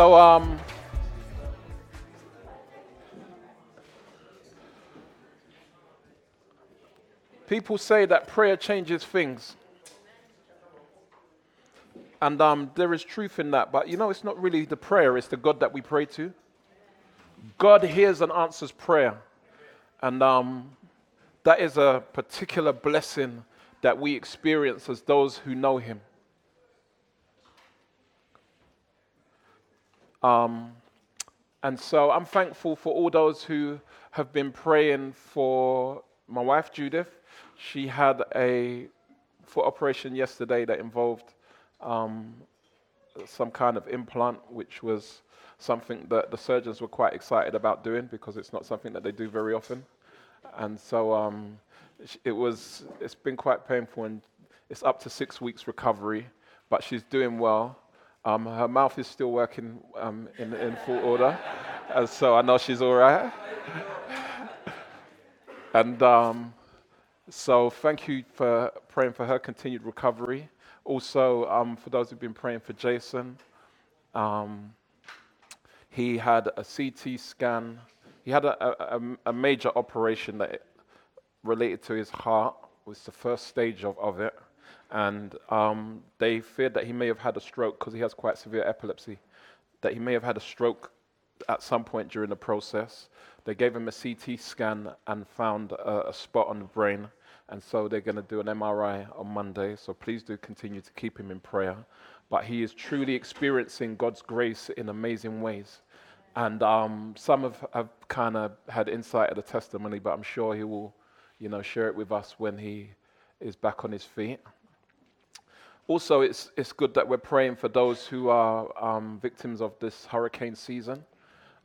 so, um, people say that prayer changes things. And um, there is truth in that, but you know, it's not really the prayer, it's the God that we pray to. God hears and answers prayer. And um, that is a particular blessing that we experience as those who know Him. Um, and so I'm thankful for all those who have been praying for my wife, Judith. She had a foot operation yesterday that involved um, some kind of implant, which was something that the surgeons were quite excited about doing because it's not something that they do very often. And so um, it was, it's been quite painful and it's up to six weeks recovery, but she's doing well. Um, her mouth is still working um, in, in full order, and so I know she's all right. and um, so thank you for praying for her continued recovery. Also, um, for those who've been praying for Jason, um, he had a CT scan. He had a, a, a major operation that related to his heart. It was the first stage of, of it. And um, they feared that he may have had a stroke because he has quite severe epilepsy, that he may have had a stroke at some point during the process. They gave him a CT scan and found a, a spot on the brain. And so they're going to do an MRI on Monday. So please do continue to keep him in prayer but he is truly experiencing God's grace in amazing ways. And um, some have, have kind of had insight of the testimony, but I'm sure he will, you know, share it with us when he is back on his feet. Also, it's, it's good that we're praying for those who are um, victims of this hurricane season.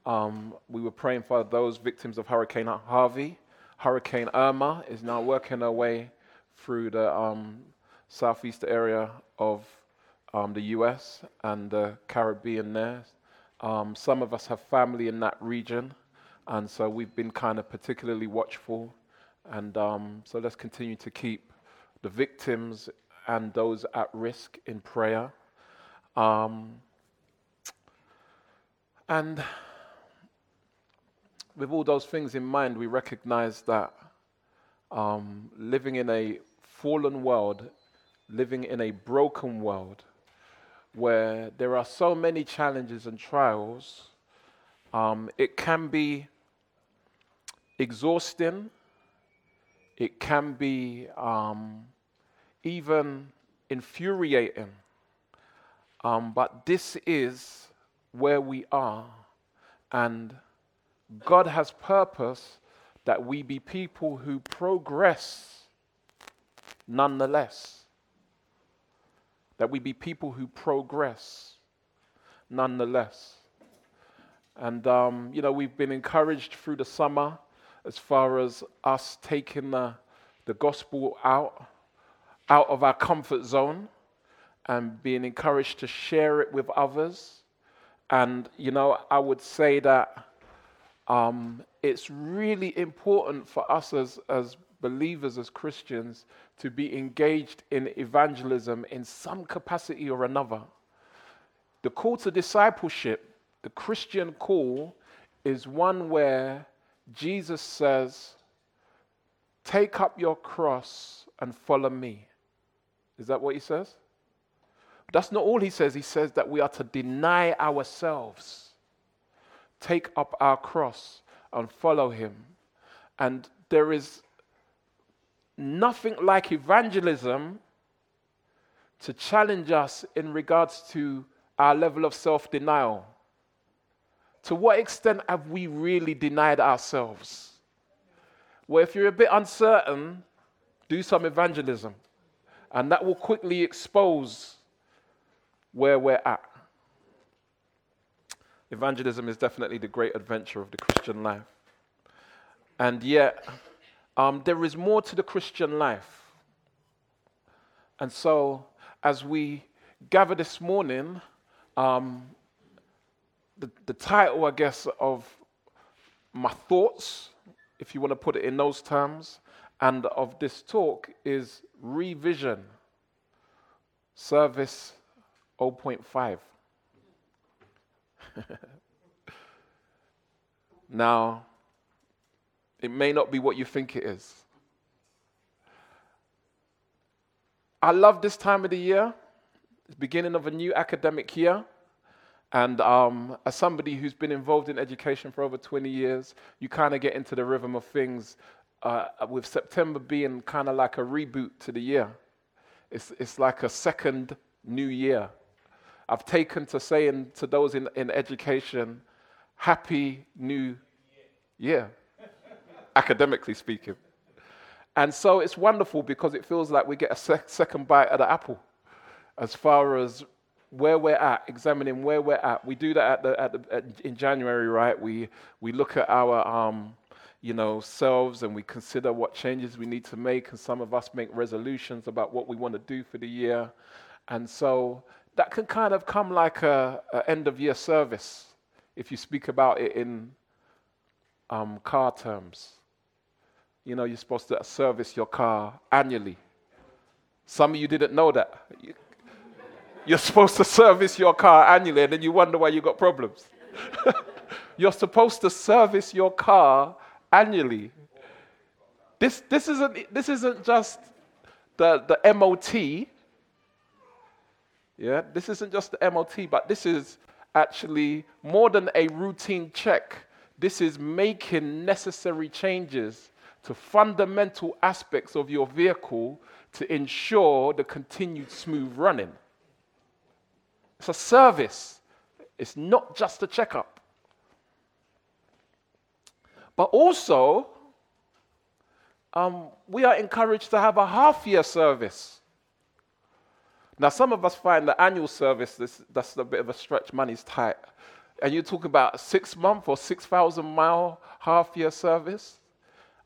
Um, we were praying for those victims of Hurricane Harvey. Hurricane Irma is now working her way through the um, southeast area of um, the US and the Caribbean there. Um, some of us have family in that region, and so we've been kind of particularly watchful. And um, so let's continue to keep the victims and those at risk in prayer. Um, and with all those things in mind, we recognize that um, living in a fallen world, living in a broken world, where there are so many challenges and trials, um, it can be exhausting, it can be um, even infuriating. Um, but this is where we are, and God has purpose that we be people who progress nonetheless that we be people who progress nonetheless. And, um, you know, we've been encouraged through the summer as far as us taking the, the gospel out, out of our comfort zone and being encouraged to share it with others. And, you know, I would say that um, it's really important for us as, as believers, as Christians, to be engaged in evangelism in some capacity or another. The call to discipleship, the Christian call, is one where Jesus says, Take up your cross and follow me. Is that what he says? That's not all he says. He says that we are to deny ourselves, take up our cross, and follow him. And there is nothing like evangelism to challenge us in regards to our level of self denial. To what extent have we really denied ourselves? Well, if you're a bit uncertain, do some evangelism, and that will quickly expose where we're at. Evangelism is definitely the great adventure of the Christian life. And yet, um, there is more to the Christian life. And so, as we gather this morning, um, the, the title, I guess, of my thoughts, if you want to put it in those terms, and of this talk is Revision, Service 0.5. now, it may not be what you think it is. I love this time of the year. It's beginning of a new academic year. And um, as somebody who's been involved in education for over 20 years, you kind of get into the rhythm of things uh, with September being kind of like a reboot to the year. It's, it's like a second new year. I've taken to saying to those in, in education, Happy New Year, academically speaking. And so it's wonderful because it feels like we get a sec- second bite at the apple as far as where we're at, examining where we're at. We do that at the, at the, at, in January, right? We, we look at our um, you know, selves and we consider what changes we need to make. And some of us make resolutions about what we want to do for the year. And so that can kind of come like a, a end of year service if you speak about it in um, car terms. You know, you're supposed to service your car annually. Some of you didn't know that. You're supposed to service your car annually, and then you wonder why you got problems. you're supposed to service your car annually. This, this, isn't, this isn't just the, the MOT. Yeah, this isn't just the MOT, but this is actually more than a routine check. This is making necessary changes to fundamental aspects of your vehicle to ensure the continued smooth running. It's a service, it's not just a checkup. But also, um, we are encouraged to have a half year service. Now, some of us find the annual service, this, that's a bit of a stretch, money's tight. And you talk about six month or 6,000 mile half year service,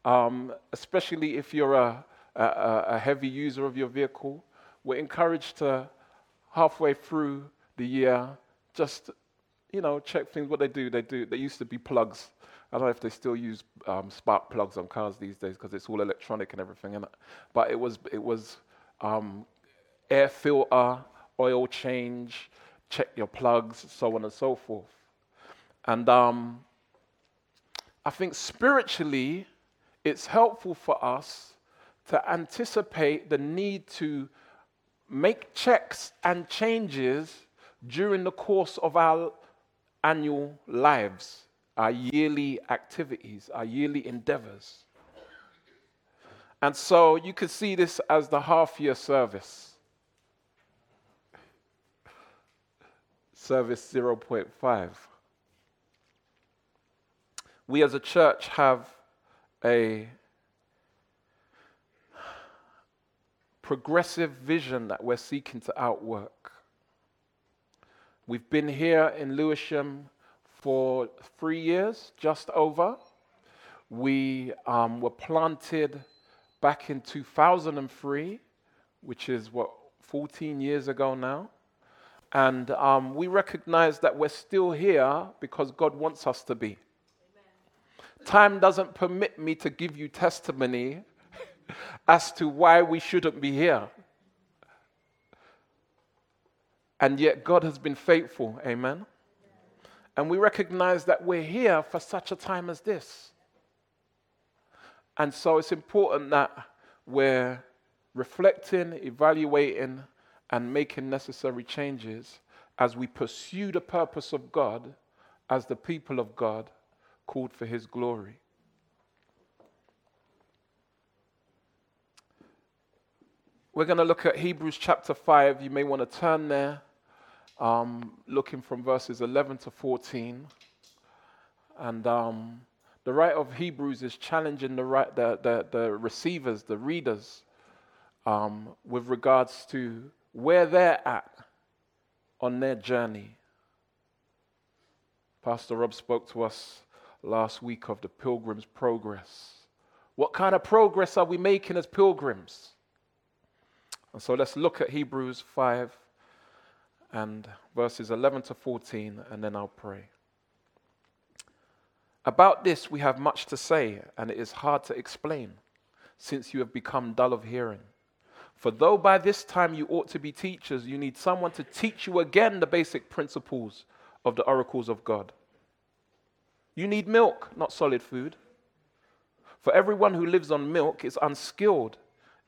um, especially if you're a, a, a heavy user of your vehicle. We're encouraged to halfway through the year just, you know, check things. What they do, they do, they used to be plugs I don't know if they still use um, spark plugs on cars these days because it's all electronic and everything. And But it was it was um, air filter, oil change, check your plugs, so on and so forth. And um, I think spiritually, it's helpful for us to anticipate the need to make checks and changes during the course of our annual lives our yearly activities, our yearly endeavors. And so you could see this as the half year service. Service 0.5. We as a church have a progressive vision that we're seeking to outwork. We've been here in Lewisham for three years, just over. We um, were planted back in 2003, which is what, 14 years ago now. And um, we recognize that we're still here because God wants us to be. Amen. Time doesn't permit me to give you testimony as to why we shouldn't be here. And yet, God has been faithful. Amen. And we recognize that we're here for such a time as this. And so it's important that we're reflecting, evaluating, and making necessary changes as we pursue the purpose of God as the people of God called for His glory. We're going to look at Hebrews chapter 5. You may want to turn there um, looking from verses 11 to 14. And um, the writer of Hebrews is challenging the, right, the, the, the receivers, the readers, um, with regards to where they're at on their journey. Pastor Rob spoke to us last week of the pilgrim's progress. What kind of progress are we making as pilgrims? And so let's look at Hebrews 5 and verses 11 to 14, and then I'll pray. About this, we have much to say, and it is hard to explain, since you have become dull of hearing. For though by this time you ought to be teachers, you need someone to teach you again the basic principles of the oracles of God. You need milk, not solid food. For everyone who lives on milk is unskilled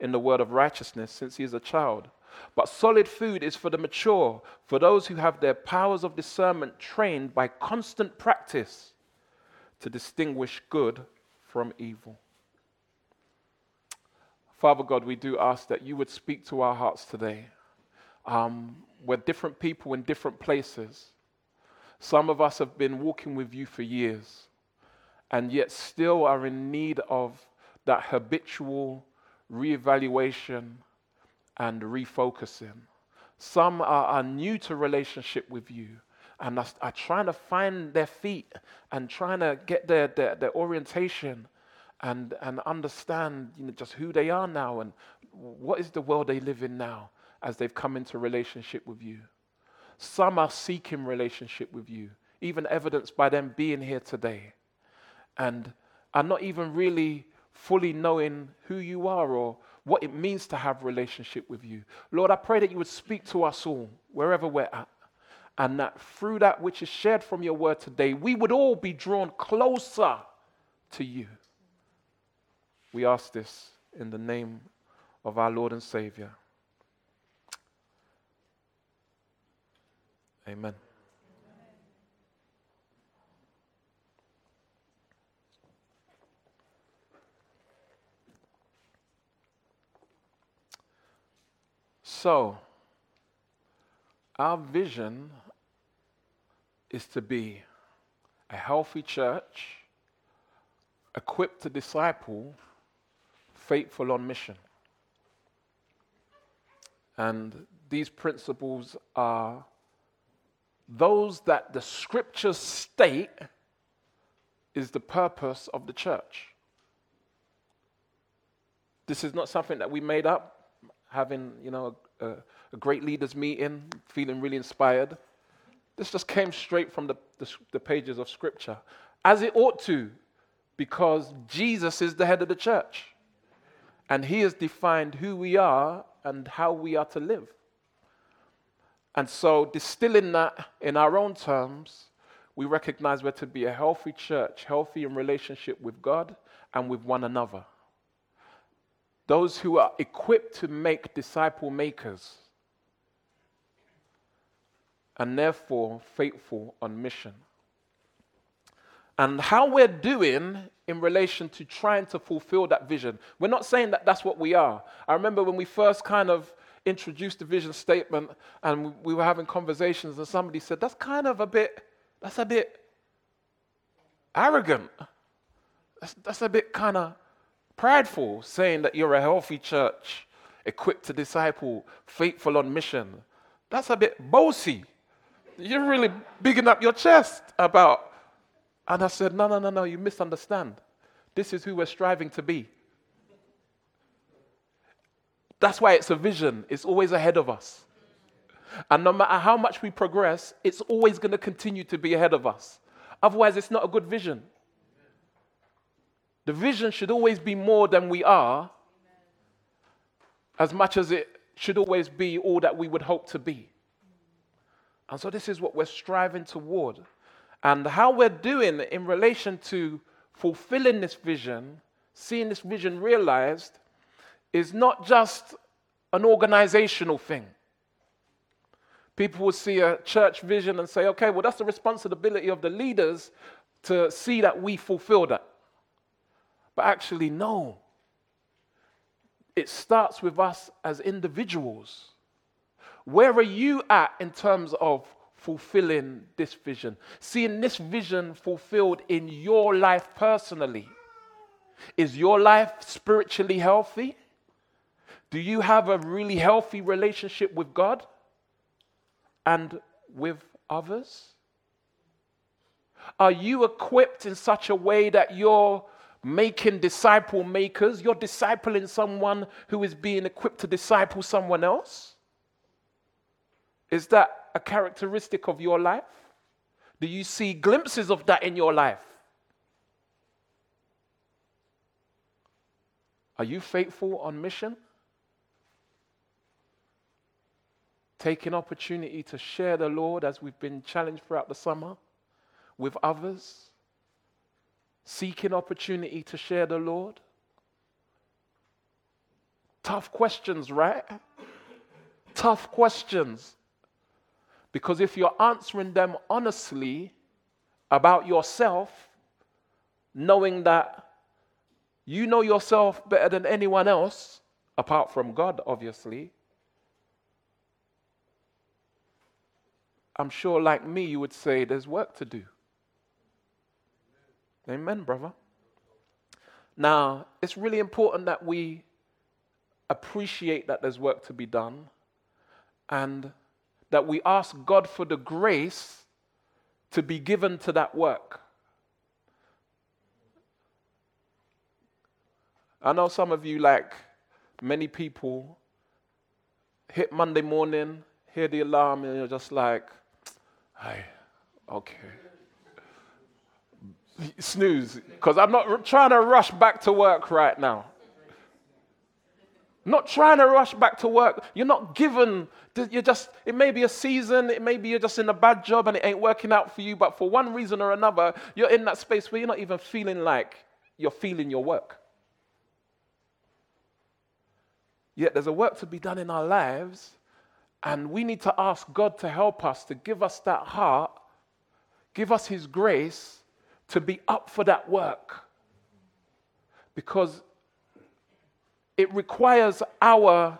in the word of righteousness since he is a child. But solid food is for the mature, for those who have their powers of discernment trained by constant practice to distinguish good from evil. Father God, we do ask that you would speak to our hearts today. Um, we're different people in different places. Some of us have been walking with you for years and yet still are in need of that habitual reevaluation and refocusing. Some are, are new to relationship with you and are, are, trying to find their feet and trying to get their, their, their orientation and, and understand you know, just who they are now and what is the world they live in now as they've come into relationship with you. Some are seeking relationship with you, even evidenced by them being here today, and are not even really fully knowing who you are or what it means to have relationship with you. Lord, I pray that you would speak to us all, wherever we're at, and that through that which is shared from your word today, we would all be drawn closer to you. We ask this in the name of our Lord and Savior. Amen. So, our vision is to be a healthy church, equipped to disciple, faithful on mission. And these principles are those that the scriptures state is the purpose of the church. This is not something that we made up, having, you know, a, a great leaders meeting, feeling really inspired. This just came straight from the, the, the pages of Scripture, as it ought to, because Jesus is the head of the church. And he has defined who we are and how we are to live. And so, distilling that in our own terms, we recognize we're to be a healthy church, healthy in relationship with God and with one another those who are equipped to make disciple makers, and therefore faithful on mission. And how we're doing in relation to trying to fulfill that vision. We're not saying that that's what we are. I remember when we first kind of introduced the vision statement and we were having conversations, and somebody said, That's kind of a bit, that's a bit arrogant. That's, that's a bit kind of prideful, saying that you're a healthy church, equipped to disciple, faithful on mission. That's a bit bossy. You're really bigging up your chest about. And I said, No, no, no, no, you misunderstand. This is who we're striving to be. That's why it's a vision, it's always ahead of us. And no matter how much we progress, it's always going to continue to be ahead of us. Otherwise, it's not a good vision. The vision should always be more than we are, as much as it should always be all that we would hope to be. And so, this is what we're striving toward. And how we're doing in relation to fulfilling this vision, seeing this vision realized, is not just an organizational thing. People will see a church vision and say, okay, well, that's the responsibility of the leaders to see that we fulfill that. But actually, no. It starts with us as individuals. Where are you at in terms of fulfilling this vision? Seeing this vision fulfilled in your life personally? Is your life spiritually healthy? Do you have a really healthy relationship with God and with others? Are you equipped in such a way that you're making disciple makers. You're discipling someone who is being equipped to disciple someone else. Is that a characteristic of your life? Do you see glimpses of that in your life? Are you faithful on mission? taking opportunity to share the Lord as we've been challenged throughout the summer with others, seeking opportunity to share the Lord. Tough questions, right? Tough questions. Because if you're answering them honestly about yourself, knowing that you know yourself better than anyone else, apart from God, obviously, I'm sure, like me, you would say there's work to do. Amen, brother. Now, it's really important that we appreciate that there's work to be done and that we ask God for the grace to be given to that work. I know some of you, like many people, hit Monday morning, hear the alarm, and you're just like, hey, okay. Snooze, because I'm not trying to rush back to work right now. Not trying to rush back to work. You're not given, you're just, it may be a season, it may be you're just in a bad job and it ain't working out for you, but for one reason or another, you're in that space where you're not even feeling like you're feeling your work. Yet there's a work to be done in our lives, and we need to ask God to help us, to give us that heart, give us His grace to be up for that work. Because it requires our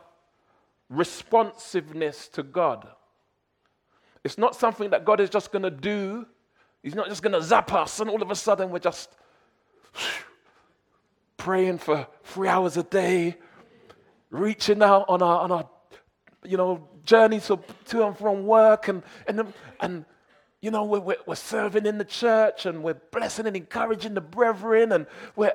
responsiveness to God. It's not something that God is just going to do. He's not just going to zap us and all of a sudden we're just praying for three hours a day, reaching out on our, on our you know, journeys to, to and from work and, and, and you know, we're, we're serving in the church and we're blessing and encouraging the brethren and we're,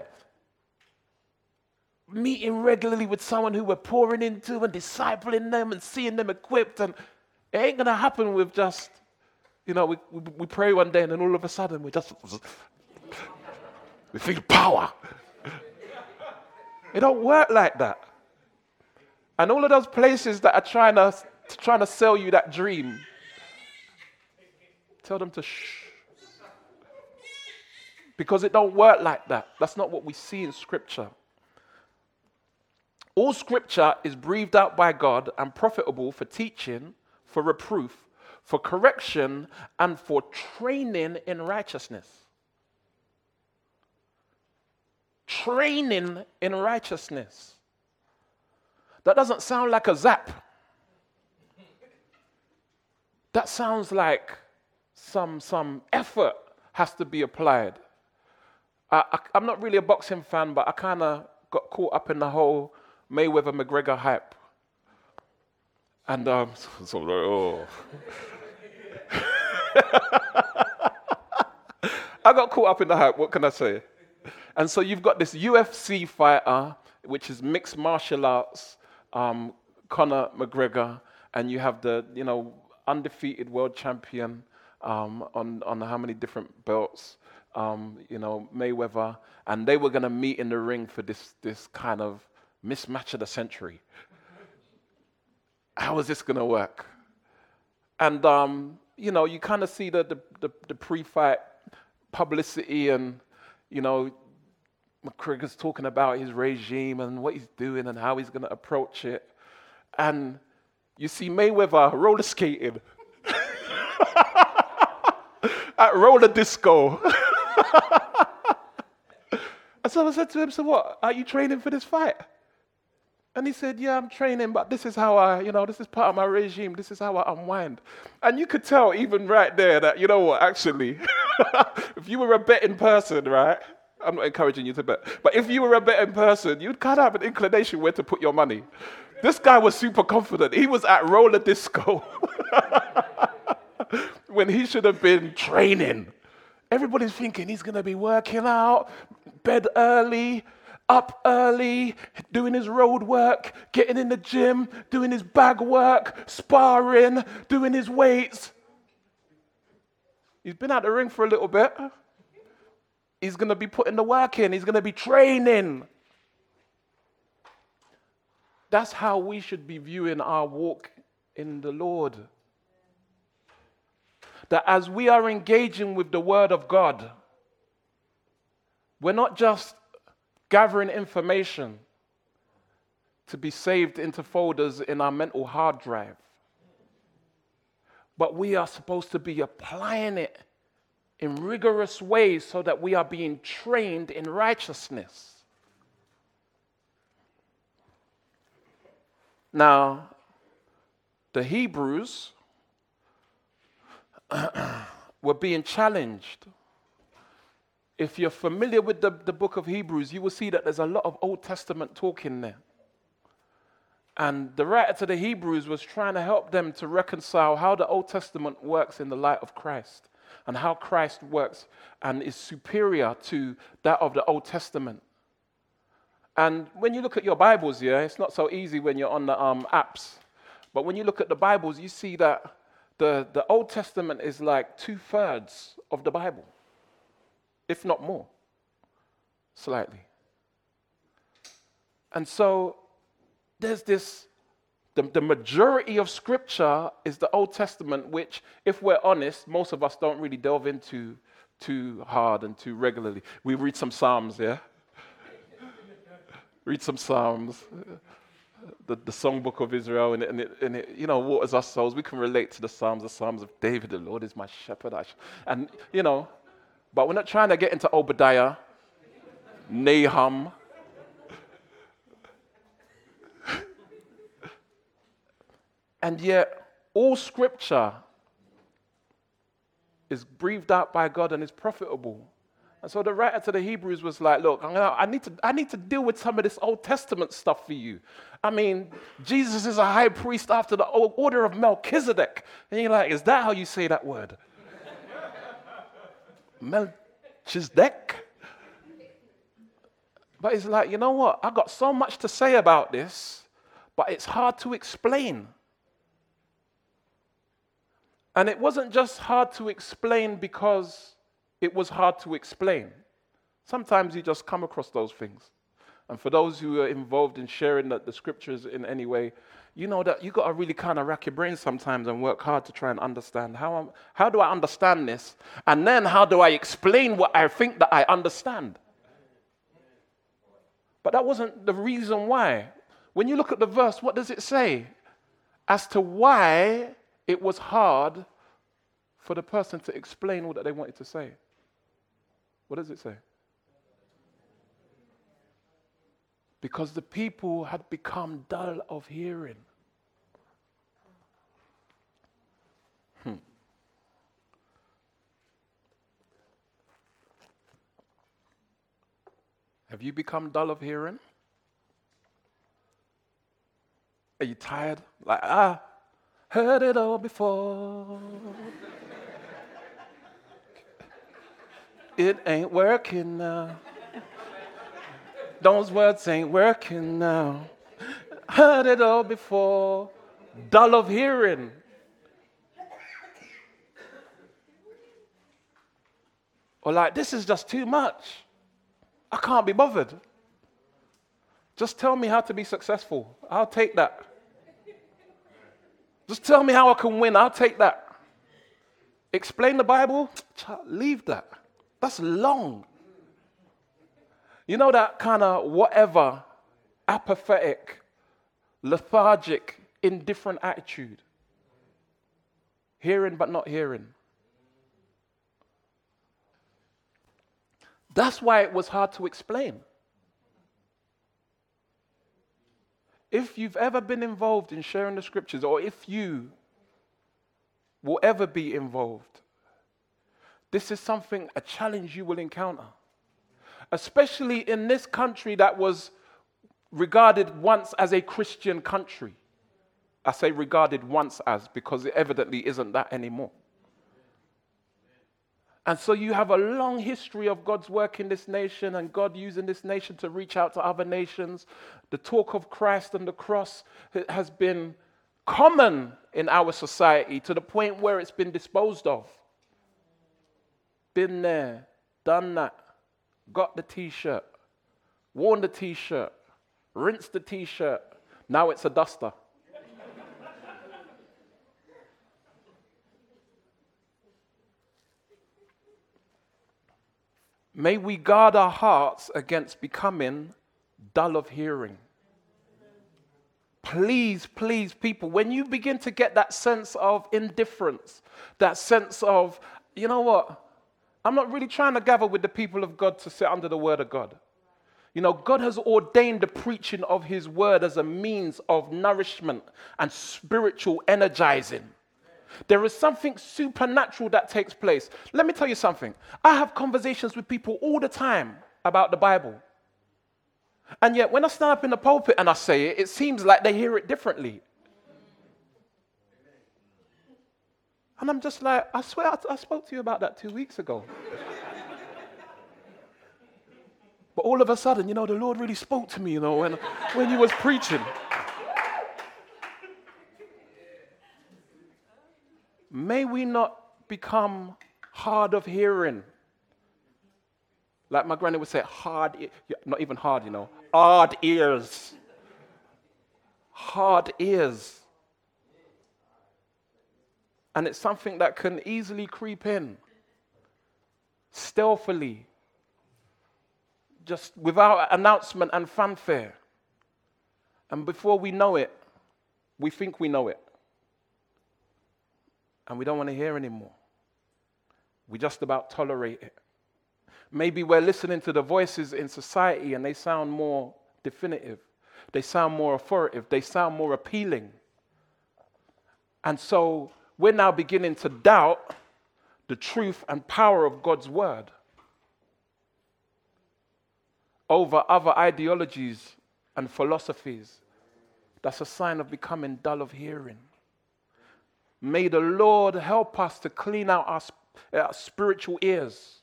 meeting regularly with someone who we're pouring into and discipling them and seeing them equipped. And it ain't going to happen with just, you know, we, we, we, pray one day and then all of a sudden we just, we feel power. It don't work like that. And all of those places that are trying to, trying to sell you that dream, tell them to shh. Because it don't work like that. That's not what we see in Scripture. All scripture is breathed out by God and profitable for teaching, for reproof, for correction, and for training in righteousness. Training in righteousness. That doesn't sound like a zap. That sounds like some, some effort has to be applied. I, I'm not really a boxing fan, but I kind of got caught up in the whole Mayweather McGregor hype. And um, so, oh. I got caught up in the hype. What can I say? And so you've got this UFC fighter, which is mixed martial arts, um, Conor McGregor, and you have the you know undefeated world champion um, on on how many different belts, um, you know Mayweather, and they were going to meet in the ring for this this kind of mismatch of the century. How is this going to work? And, um, you know, you kind of see the, the, the, the pre fight publicity and, you know, McGregor's talking about his regime and what he's doing and how he's going to approach it. And you see Mayweather roller skating at roller disco. and so I said to him, So what? Are you training for this fight? And he said, Yeah, I'm training, but this is how I, you know, this is part of my regime. This is how I unwind. And you could tell, even right there, that, you know what, actually, if you were a betting person, right? I'm not encouraging you to bet, but if you were a betting person, you'd kind of have an inclination where to put your money. This guy was super confident. He was at roller disco when he should have been training. Everybody's thinking he's going to be working out, bed early, up early, doing his road work, getting in the gym, doing his bag work, sparring, doing his weights. He's been out the ring for a little bit. He's going to be putting the work in, he's going to be training. That's how we should be viewing our walk in the Lord. That as we are engaging with the Word of God, we're not just gathering information to be saved into folders in our mental hard drive, but we are supposed to be applying it in rigorous ways so that we are being trained in righteousness. Now, the Hebrews were being challenged. If you're familiar with the, the book of Hebrews, you will see that there's a lot of Old Testament talk in there. And the writer to the Hebrews was trying to help them to reconcile how the Old Testament works in the light of Christ and how Christ works and is superior to that of the Old Testament. And when you look at your Bibles, yeah, it's not so easy when you're on the um, apps. But when you look at the Bibles, you see that the, the Old Testament is like two thirds of the Bible, if not more, slightly. And so there's this the, the majority of scripture is the Old Testament, which, if we're honest, most of us don't really delve into too hard and too regularly. We read some Psalms, yeah? read some Psalms, the, the songbook of Israel, and, it, and, it, and it, you know, waters our souls. We can relate to the Psalms, the Psalms of David, the Lord is my shepherd. And, you know, but we're not trying to get into Obadiah, Nahum, And yet, all scripture is breathed out by God and is profitable. And so the writer to the Hebrews was like, Look, gonna, I, need to, I need to deal with some of this Old Testament stuff for you. I mean, Jesus is a high priest after the order of Melchizedek. And you're like, Is that how you say that word? Melchizedek? But it's like, you know what? I got so much to say about this, but it's hard to explain. And it wasn't just hard to explain because it was hard to explain. Sometimes you just come across those things. And for those who are involved in sharing the, the scriptures in any way, you know that you got to really kind of rack your brain sometimes and work hard to try and understand how, I'm, how do I understand this? And then how do I explain what I think that I understand? But that wasn't the reason why. When you look at the verse, what does it say? As to why it was hard for the person to explain all that they wanted to say. What does it say? Because the people had become dull of hearing. Hmm. Have you become dull of hearing? Are you tired? Like, ah, Heard it all before. It ain't working now. Those words ain't working now. Heard it all before. Dull of hearing. Or like, this is just too much. I can't be bothered. Just tell me how to be successful. I'll take that. Just tell me how I can win. I'll take that. Explain the Bible? Leave that. That's long. You know that kind of whatever, apathetic, lethargic, indifferent attitude. Hearing but not hearing. That's why it was hard to explain. If you've ever been involved in sharing the scriptures, or if you will ever be involved, this is something, a challenge you will encounter. Especially in this country that was regarded once as a Christian country. I say regarded once as because it evidently isn't that anymore. And so you have a long history of God's work in this nation and God using this nation to reach out to other nations. The talk of Christ and the cross has been common in our society to the point where it's been disposed of. Been there, done that, got the t shirt, worn the t shirt, rinsed the t shirt. Now it's a duster. May we guard our hearts against becoming dull of hearing. Please, please, people, when you begin to get that sense of indifference, that sense of, you know what, I'm not really trying to gather with the people of God to sit under the word of God. You know, God has ordained the preaching of his word as a means of nourishment and spiritual energizing. There is something supernatural that takes place. Let me tell you something. I have conversations with people all the time about the Bible. And yet, when I stand up in the pulpit and I say it, it seems like they hear it differently. And I'm just like, I swear I, spoke to you about that two weeks ago. but all of a sudden, you know, the Lord really spoke to me, you know, when, when you was preaching. May we not become hard of hearing. Like my granny would say, hard, not even hard, you know, hard ears. Hard ears. And it's something that can easily creep in stealthily, just without announcement and fanfare. And before we know it, we think we know it and we don't want to hear anymore. We just about tolerate it. Maybe we're listening to the voices in society and they sound more definitive, they sound more authoritative, they sound more appealing. And so we're now beginning to doubt the truth and power of God's word over other ideologies and philosophies. That's a sign of becoming dull of hearing. May the Lord help us to clean out our, our uh, spiritual ears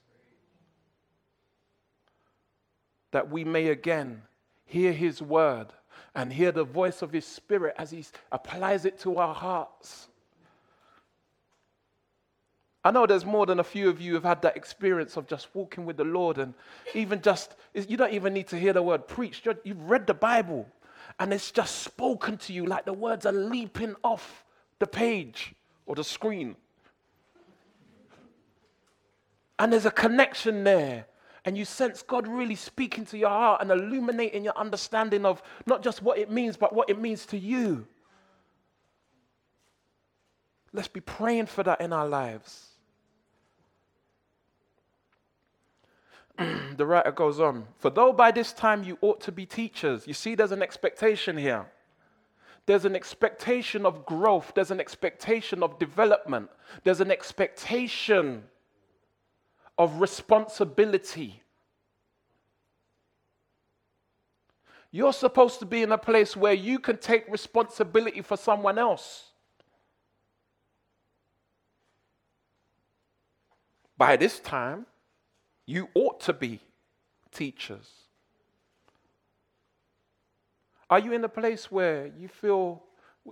that we may again hear His word and hear the voice of His Spirit as He applies it to our hearts. I know there's more than a few of you who have had that experience of just walking with the Lord and even just, you don't even need to hear the word preached. You've read the Bible and it's just spoken to you like the words are leaping off the page or the screen. And there's a connection there. And you sense God really speaking to your heart and illuminating your understanding of not just what it means, but what it means to you. Let's be praying for that in our lives. the writer goes on For though by this time you ought to be teachers, you see, there's an expectation here. There's an expectation of growth, there's an expectation of development, there's an expectation of responsibility. You're supposed to be in a place where you can take responsibility for someone else. By this time, you ought to be teachers. Are you in a place where you feel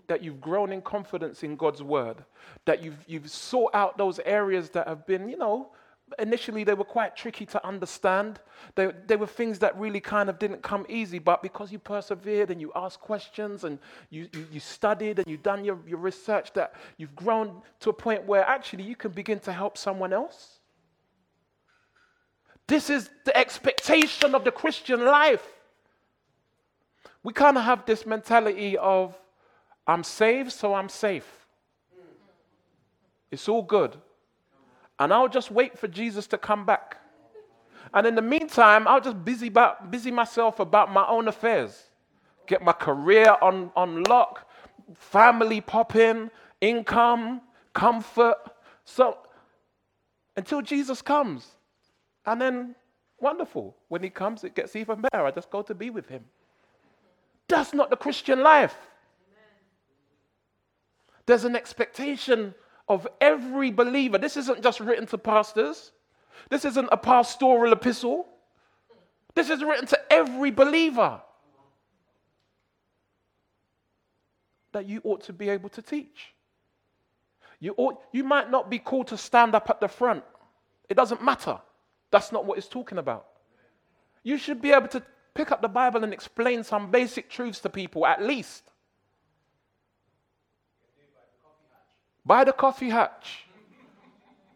that you've grown in confidence in God's word? That you've, you've sought out those areas that have been, you know, initially they were quite tricky to understand. They, they were things that really kind of didn't come easy, but because you persevered and you asked questions and you, you, you studied and you've done your, your research, that you've grown to a point where actually you can begin to help someone else. This is the expectation of the Christian life we of have this mentality of, I'm saved, so I'm safe. It's all good. And I'll just wait for Jesus to come back. And in the meantime, I'll just busy, about, busy myself about my own affairs. Get my career on, on lock, family popping, income, comfort. So until Jesus comes. And then, wonderful. When he comes, it gets even better. I just go to be with him. That's not the Christian life. There's an expectation of every believer. This isn't just written to pastors, this isn't a pastoral epistle. This is written to every believer that you ought to be able to teach. You, ought, you might not be called to stand up at the front. It doesn't matter. That's not what it's talking about. You should be able to pick up the Bible and explain some basic truths to people at least. By the coffee hatch.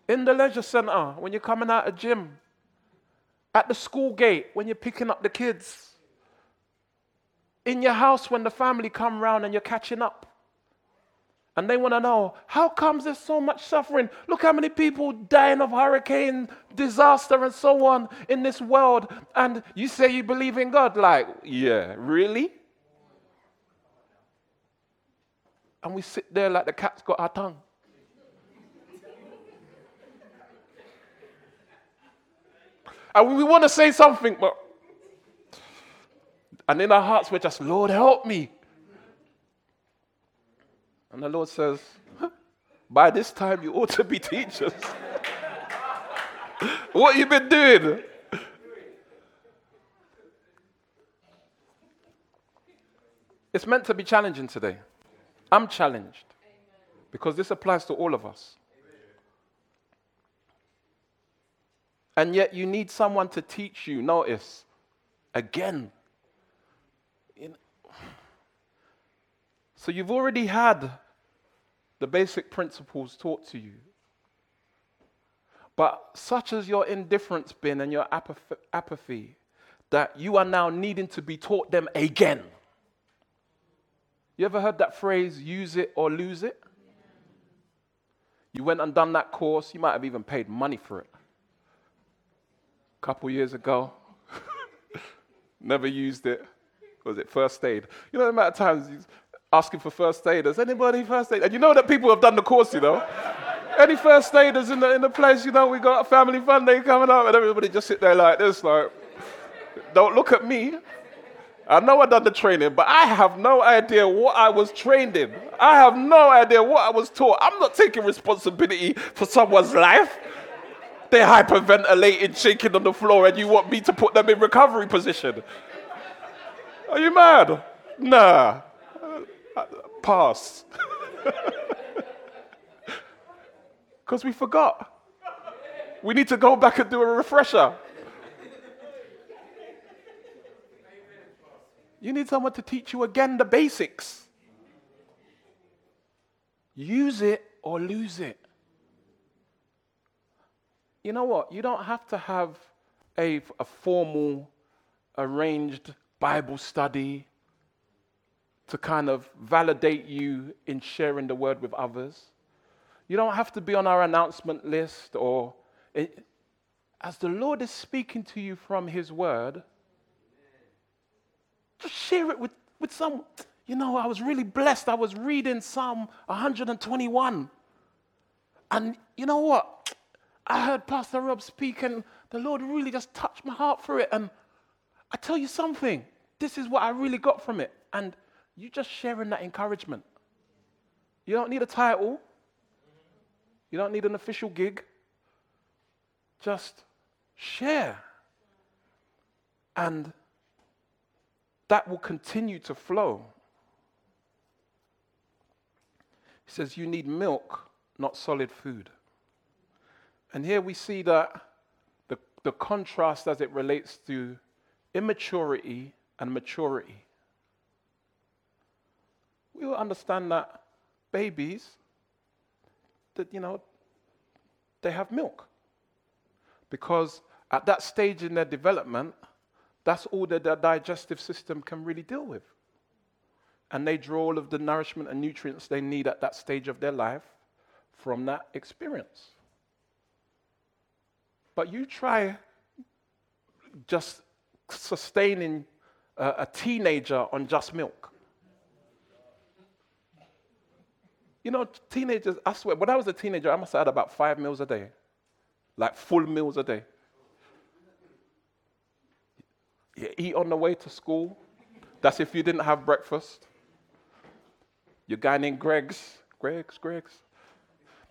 In the leisure center when you're coming out of gym. at the school gate when you're picking up the kids, in your house when the family come round and you're catching up. And they want to know, how comes there's so much suffering? Look how many people dying of hurricane, disaster, and so on in this world. And you say you believe in God. Like, yeah, really? And we sit there like the cat's got our tongue. and we want to say something, but. And in our hearts, we're just, Lord, help me. And the Lord says, By this time, you ought to be teachers. what you been doing? It's meant to be challenging today. I'm challenged because this applies to all of us. And yet, you need someone to teach you. Notice, again. So, you've already had the basic principles taught to you. But such as your indifference been and your apathy, that you are now needing to be taught them again. You ever heard that phrase, use it or lose it? You went and done that course, you might have even paid money for it. A couple years ago, never used it. Was it first aid? You know the amount of times asking for first aiders. Anybody first aid? And you know that people have done the course, you know. Any first aiders in the, in the place, you know, we got a family fun day coming up, and everybody just sit there like this, like, don't look at me. I know I done the training, but I have no idea what I was trained in. I have no idea what I was taught. I'm not taking responsibility for someone's life. They're hyperventilating, shaking on the floor, and you want me to put them in recovery position. Are you mad? Nah pass. Because we forgot. We need to go back and do a refresher. You need someone to teach you again the basics. Use it or lose it. You know what? You don't have to have a, a formal, arranged Bible study to kind of validate you in sharing the word with others. You don't have to be on our announcement list or it, as the Lord is speaking to you from his word, just share it with, with some. You know, I was really blessed. I was reading Psalm 121. And you know what? I heard Pastor Rob speak, and the Lord really just touched my heart for it. And I tell you something, this is what I really got from it. And you just sharing that encouragement. You don't need a title. You don't need an official gig. Just share. And that will continue to flow. He says, You need milk, not solid food. And here we see that the, the contrast as it relates to immaturity and maturity we will understand that babies, that, you know, they have milk. Because at that stage in their development, that's all that their digestive system can really deal with. And they draw all of the nourishment and nutrients they need at that stage of their life from that experience. But you try just sustaining a, a teenager on just milk. You know, teenagers, I swear, when I was a teenager, I must have had about five meals a day, like full meals a day. You eat on the way to school. That's if you didn't have breakfast. You're going in Greggs, Greggs, Greggs,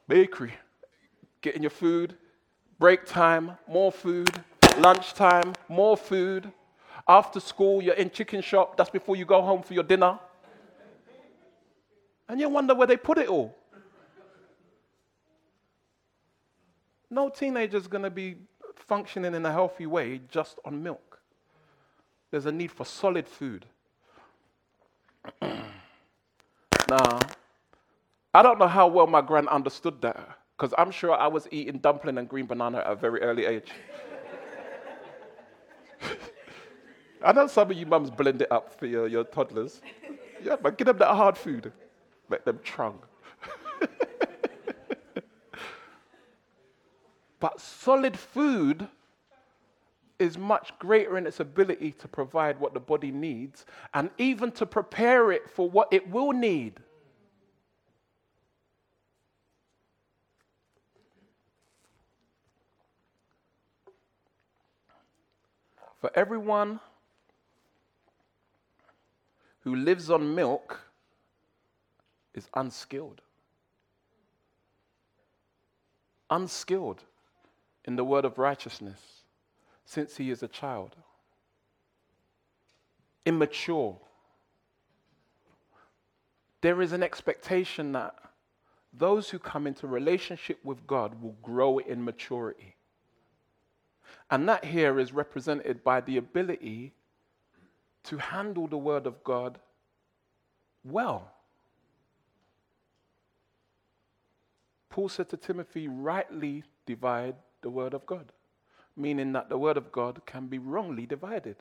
bakery, getting your food. Break time, more food. Lunch time, more food. After school, you're in chicken shop. That's before you go home for your dinner. And you wonder where they put it all. No teenager is going to be functioning in a healthy way just on milk. There's a need for solid food. now, I don't know how well my grand understood that, because I'm sure I was eating dumpling and green banana at a very early age. I know some of you mums blend it up for your, your toddlers. Yeah, but give them that hard food. Make them trung. but solid food is much greater in its ability to provide what the body needs and even to prepare it for what it will need. For everyone who lives on milk is unskilled. Unskilled in the word of righteousness since he is a child. Immature. There is an expectation that those who come into relationship with God will grow in maturity. And that here is represented by the ability to handle the Word of God well. Paul said to Timothy, rightly divide the Word of God, meaning that the Word of God can be wrongly divided.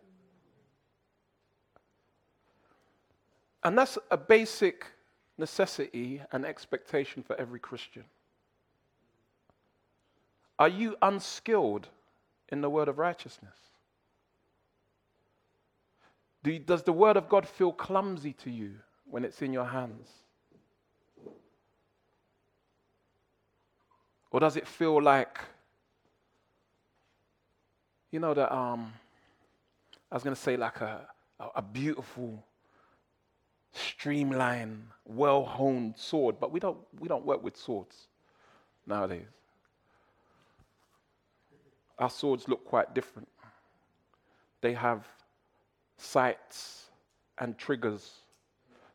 And that's a basic necessity and expectation for every Christian. Are you unskilled in the word of righteousness? Do you, does the word of God feel clumsy to you when it's in your hands? Or does it feel like, you know, that um, I was going to say like a, a, beautiful, streamlined, well honed sword, but we don't, we don't work with swords nowadays our swords look quite different. They have sights and triggers.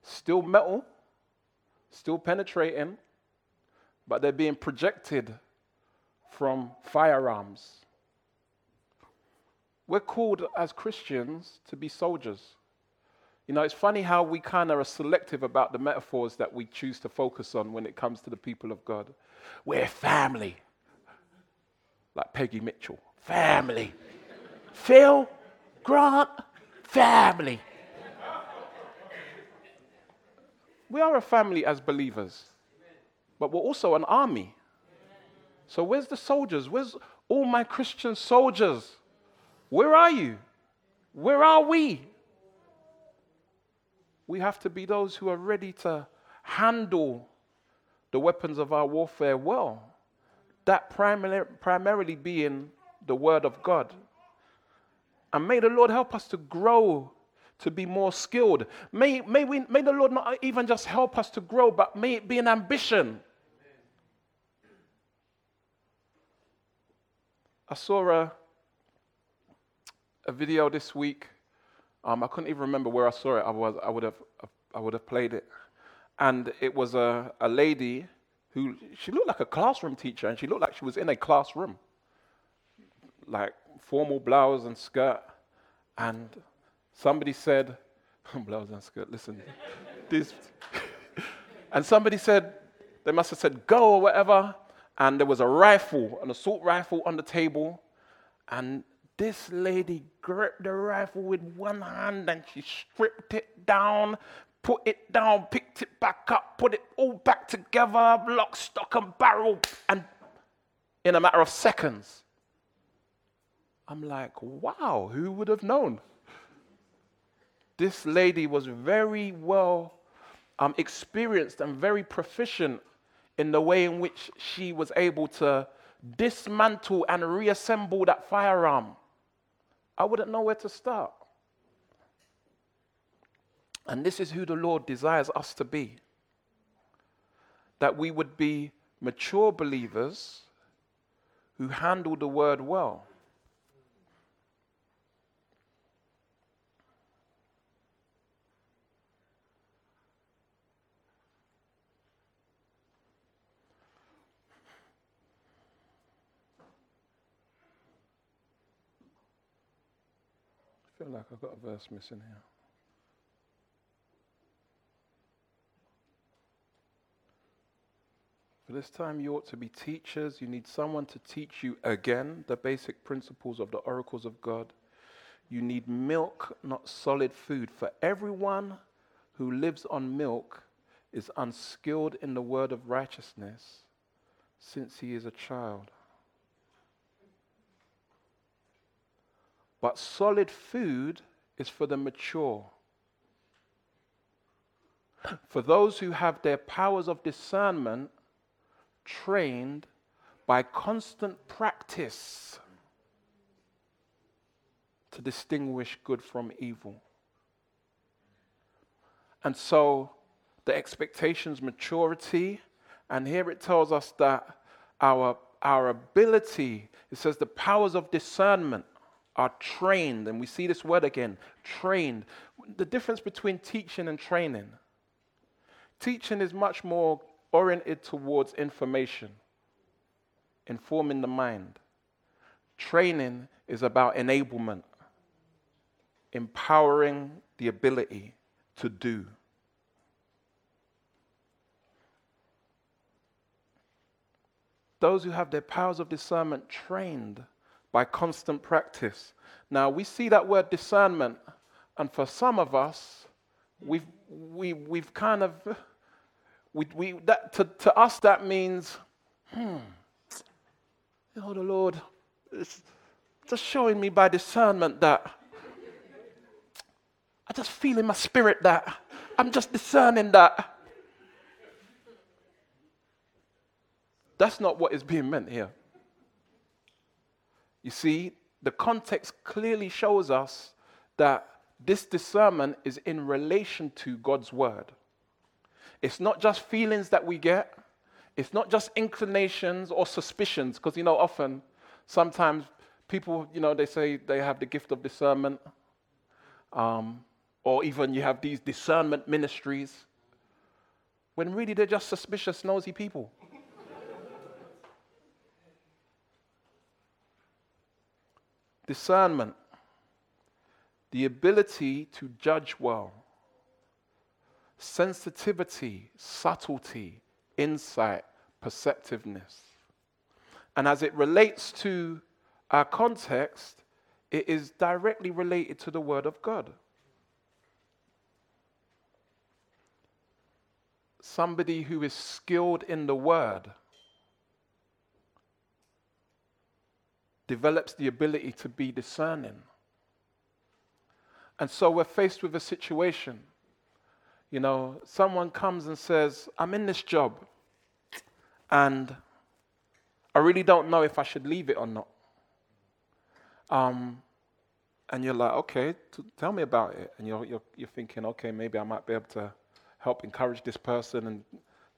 Still metal, still penetrating, but they're being projected from firearms. We're called as Christians to be soldiers. You know, it's funny how we kind of are selective about the metaphors that we choose to focus on when it comes to the people of God. We're family like Peggy Mitchell. Family. Phil, Grant, family. We are a family as believers, but we're also an army. So, where's the soldiers? Where's all my Christian soldiers? Where are you? Where are we? We have to be those who are ready to handle the weapons of our warfare well that primarily, primarily being the Word of God. And may the Lord help us to grow to be more skilled. May, may, we, may the Lord not even just help us to grow, but may it be an ambition. I saw a, a video this week. Um, I couldn't even remember where I saw it. I, was, I, would, have, I would have played it. And it was a, a lady who she looked like a classroom teacher and she looked like she was in a classroom. Like formal blouse and skirt. And somebody said, blouse and skirt, listen, this. and somebody said, they must have said go or whatever. And there was a rifle, an assault rifle on the table. And this lady gripped the rifle with one hand and she stripped it down, put it down, picked it back up, put it all back together, lock, stock, and barrel, and in a matter of seconds. I'm like, wow, who would have known? This lady was very well um, experienced and very proficient in the way in which she was able to dismantle and reassemble that firearm. I wouldn't know where to start. And this is who the Lord desires us to be that we would be mature believers who handle the word well. Feel like I've got a verse missing here. For this time, you ought to be teachers. You need someone to teach you again the basic principles of the oracles of God. You need milk, not solid food. For everyone who lives on milk is unskilled in the word of righteousness since he is a child. But solid food is for the mature, for those who have their powers of discernment trained by constant practice to distinguish good from evil. And so the expectations, maturity, and here it tells us that our, our ability, it says the powers of discernment are trained, and we see this word again trained. The difference between teaching and training teaching is much more oriented towards information, informing the mind. Training is about enablement, empowering the ability to do. Those who have their powers of discernment trained by constant practice. Now, we see that word discernment, and for some of us, we've, we, we've kind of, we, we, that, to, to us, that means, hmm, know, the Lord is just showing me by discernment that I just feel in my spirit that I'm just discerning that. That's not what is being meant here. You see, the context clearly shows us that this discernment is in relation to God's word. It's not just feelings that we get, it's not just inclinations or suspicions, because you know, often, sometimes people, you know, they say they have the gift of discernment, um, or even you have these discernment ministries, when really they're just suspicious, nosy people. Discernment, the ability to judge well, sensitivity, subtlety, insight, perceptiveness. And as it relates to our context, it is directly related to the Word of God. Somebody who is skilled in the Word develops the ability to be discerning. And so we're faced with a situation. You know, someone comes and says, I'm in this job, and I really don't know if I should leave it or not. Um, and you're like, okay, t- tell me about it. And you're, you're, you're thinking, okay, maybe I might be able to help encourage this person. And,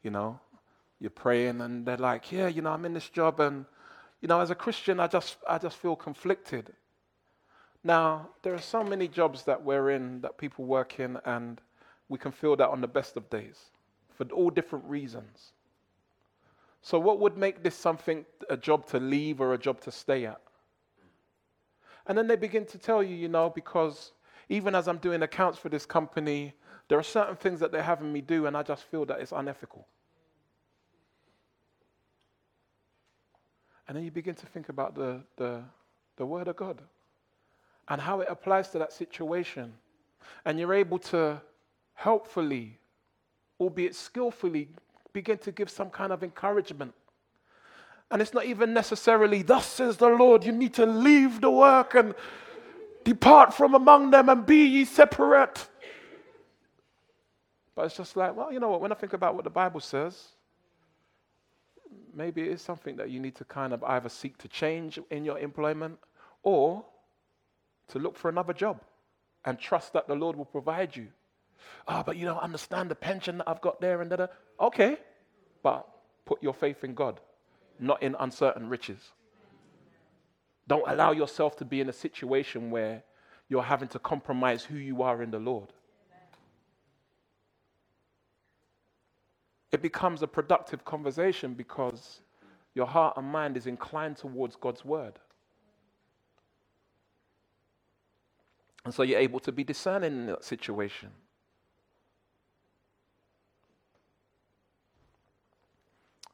you know, you're praying, and they're like, yeah, you know, I'm in this job, and you know, as a Christian, I just, I just feel conflicted. Now, there are so many jobs that we're in, that people work in, and we can feel that on the best of days for all different reasons. So, what would make this something, a job to leave or a job to stay at? And then they begin to tell you, you know, because even as I'm doing accounts for this company, there are certain things that they're having me do, and I just feel that it's unethical. And then you begin to think about the, the, the Word of God and how it applies to that situation. And you're able to helpfully, albeit skillfully, begin to give some kind of encouragement. And it's not even necessarily, thus says the Lord, you need to leave the work and depart from among them and be ye separate. But it's just like, well, you know what, when I think about what the Bible says, maybe it is something that you need to kind of either seek to change in your employment or to look for another job and trust that the Lord will provide you. Ah, oh, but you don't understand the pension that I've got there and da Okay, but put your faith in God, not in uncertain riches. Don't allow yourself to be in a situation where you're having to compromise who you are in the Lord. it becomes a productive conversation because your heart and mind is inclined towards God's word. And so you're able to be discerning in that situation.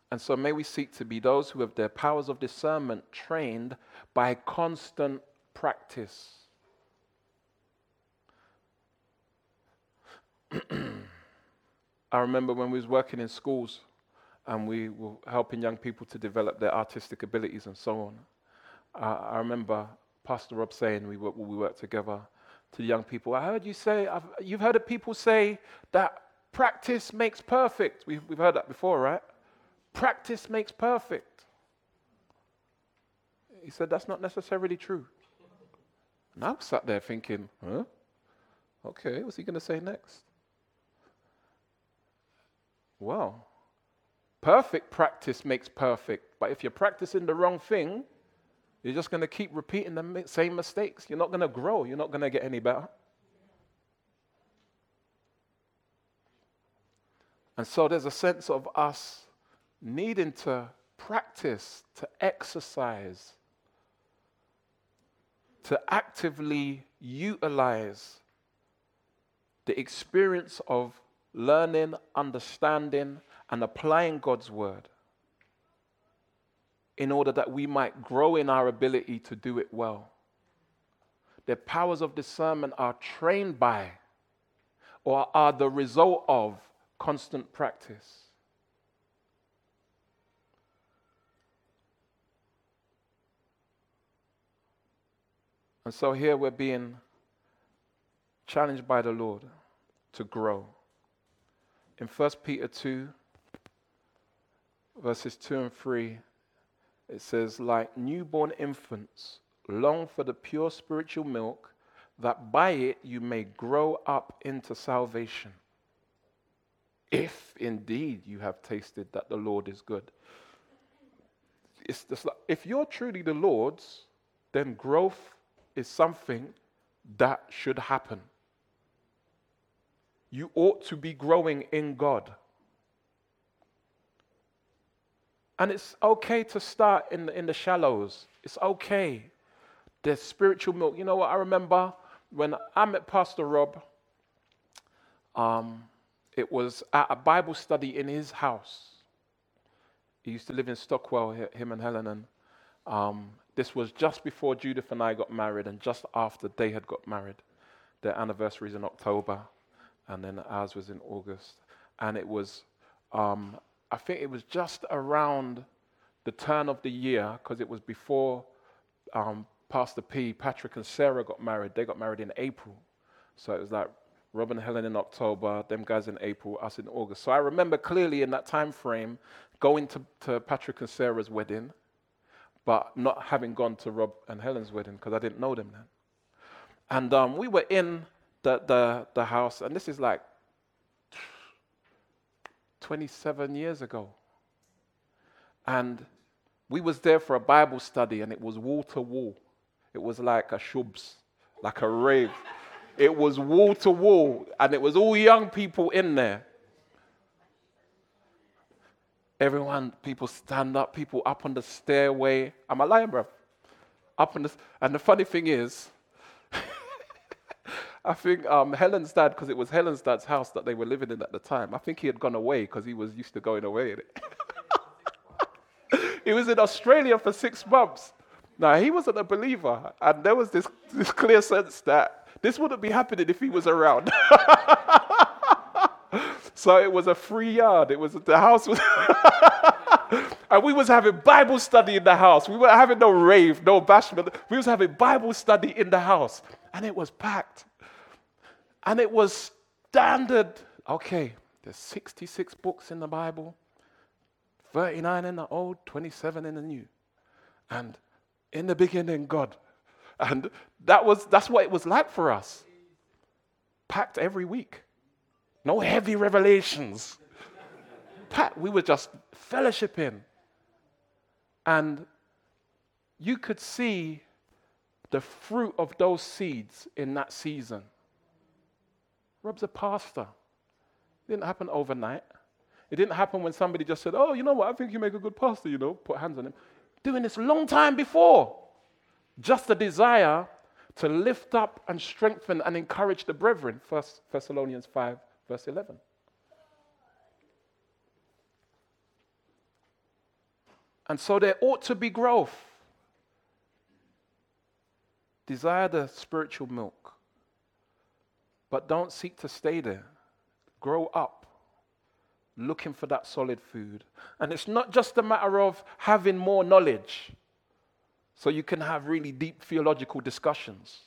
And so may we seek to be those who have their powers of discernment trained by constant practice. I remember when we was working in schools and we were helping young people to develop their artistic abilities and so on. Uh, I remember Pastor Rob saying we, we worked together to the young people. I heard you say, I've, you've heard of people say that practice makes perfect. We've, we've heard that before, right? Practice makes perfect. He said that's not necessarily true. And I sat there thinking, huh? Okay, what's he going to say next? Well, perfect practice makes perfect, but if you're practicing the wrong thing, you're just going to keep repeating the same mistakes. You're not going to grow, you're not going to get any better. And so there's a sense of us needing to practice, to exercise, to actively utilize the experience of learning, understanding, and applying God's word in order that we might grow in our ability to do it well. The powers of discernment are trained by or are the result of constant practice. And so here we're being challenged by the Lord to grow. In 1 Peter 2, verses 2 and 3, it says, Like newborn infants, long for the pure spiritual milk, that by it you may grow up into salvation if indeed you have tasted that the Lord is good. It's just like, if you're truly the Lord's, then growth is something that should happen. You ought to be growing in God. And it's okay to start in the, in the shallows. It's okay. There's spiritual milk. You know what? I remember when I met Pastor Rob. Um, it was at a Bible study in his house. He used to live in Stockwell, him and Helen. And um, this was just before Judith and I got married, and just after they had got married. Their anniversary is in October, and then ours was in August. And it was, um, I think it was just around the turn of the year, because it was before um, Pastor P, Patrick, and Sarah got married. They got married in April. So it was like Rob and Helen in October, them guys in April, us in August. So I remember clearly in that time frame going to, to Patrick and Sarah's wedding, but not having gone to Rob and Helen's wedding because I didn't know them then. And um, we were in the, the, the house, and this is like 27 years ago. And we was there for a Bible study, and it was wall to wall. It was like a shubs, like a rave. It was wall to wall, and it was all young people in there. Everyone, people stand up, people up on the stairway. I'm a lion, bro. Up on the, and the funny thing is, I think um, Helen's dad, because it was Helen's dad's house that they were living in at the time. I think he had gone away because he was used to going away. he was in Australia for six months. Now he wasn't a believer, and there was this, this clear sense that this wouldn't be happening if he was around. so it was a free yard. It was the house was and we was having Bible study in the house. We weren't having no rave, no bashment. We was having Bible study in the house. And it was packed. And it was standard. Okay, there's 66 books in the Bible, 39 in the old, 27 in the new. And in the beginning, God. And that was, that's what it was like for us. Packed every week. No heavy revelations. Packed, we were just fellowshipping. And you could see the fruit of those seeds in that season. Rob's a pastor. It didn't happen overnight. It didn't happen when somebody just said, Oh, you know what? I think you make a good pastor, you know, put hands on him. Doing this a long time before. Just a desire to lift up and strengthen and encourage the brethren. 1 Thessalonians 5, verse 11. And so there ought to be growth. Desire the spiritual milk, but don't seek to stay there. grow up looking for that solid food. And it's not just a matter of having more knowledge so you can have really deep theological discussions.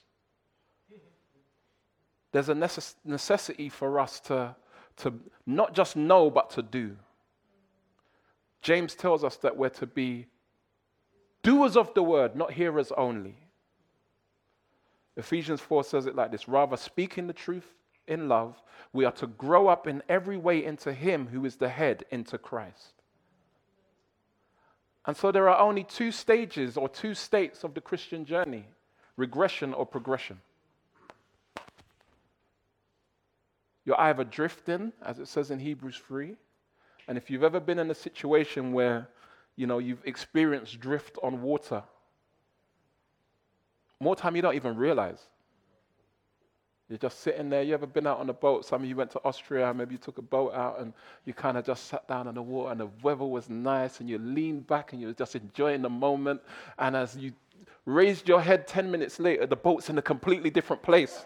There's a necess- necessity for us to, to not just know, but to do. James tells us that we're to be doers of the word, not hearers only. Ephesians 4 says it like this rather, speaking the truth in love, we are to grow up in every way into Him who is the head, into Christ. And so there are only two stages or two states of the Christian journey regression or progression. You're either drifting, as it says in Hebrews 3, and if you've ever been in a situation where you know you've experienced drift on water, more time you don't even realize. You're just sitting there. You ever been out on a boat? Some of you went to Austria, maybe you took a boat out and you kind of just sat down on the water and the weather was nice and you leaned back and you were just enjoying the moment. And as you raised your head 10 minutes later, the boat's in a completely different place.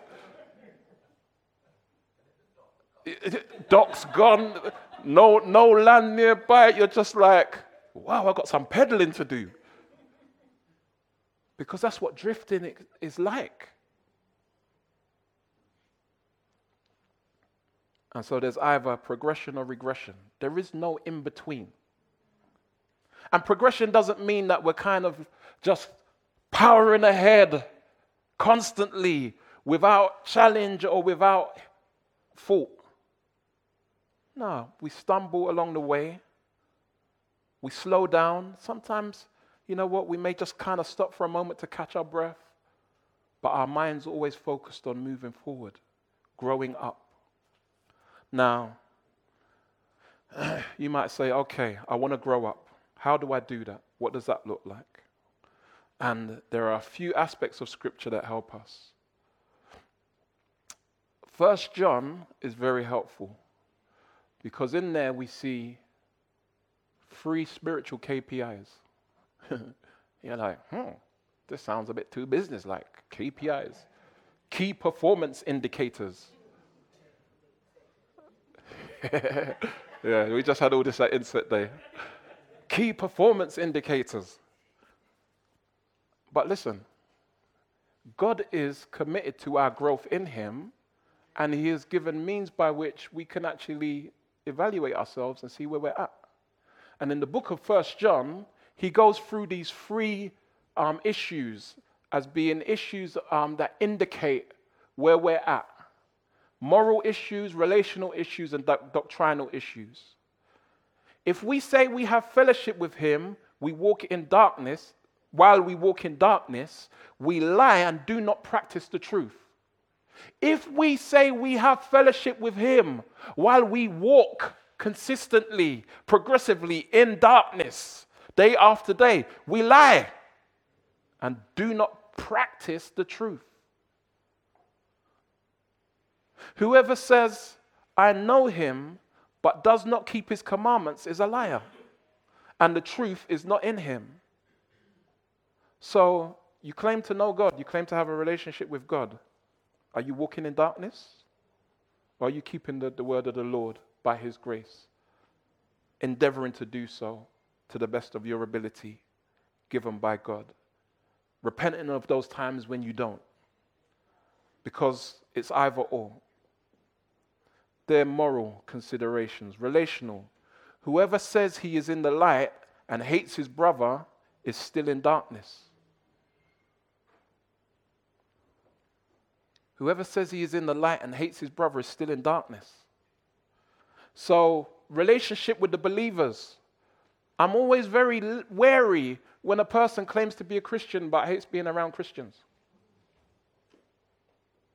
Dock's gone, no, no land nearby. You're just like, wow, I've got some pedaling to do. Because that's what drifting is like. And so there's either progression or regression. There is no in between. And progression doesn't mean that we're kind of just powering ahead constantly without challenge or without fault. No, we stumble along the way. We slow down. Sometimes, you know what, we may just kind of stop for a moment to catch our breath. But our mind's always focused on moving forward, growing up. Now, you might say, okay, I want to grow up. How do I do that? What does that look like? And there are a few aspects of Scripture that help us. First John is very helpful because in there we see three spiritual KPIs. You're like, hmm, this sounds a bit too business-like. KPIs, key performance indicators. yeah, we just had all this at INSET day. Key performance indicators. But listen, God is committed to our growth in Him, and He has given means by which we can actually evaluate ourselves and see where we're at. And in the book of First John, he goes through these three um, issues as being issues um, that indicate where we're at moral issues, relational issues, and doc- doctrinal issues. If we say we have fellowship with Him, we walk in darkness. While we walk in darkness, we lie and do not practice the truth. If we say we have fellowship with Him while we walk consistently, progressively in darkness, day after day, we lie and do not practice the truth. Whoever says, I know him, but does not keep his commandments is a liar, and the truth is not in him. So, you claim to know God, you claim to have a relationship with God. Are you walking in darkness? Or are you keeping the, the word of the Lord by his grace? Endeavoring to do so to the best of your ability given by God. Repenting of those times when you don't. Because it's either or their moral considerations, relational. Whoever says he is in the light and hates his brother is still in darkness. Whoever says he is in the light and hates his brother is still in darkness. So, relationship with the believers. I'm always very wary when a person claims to be a Christian but hates being around Christians.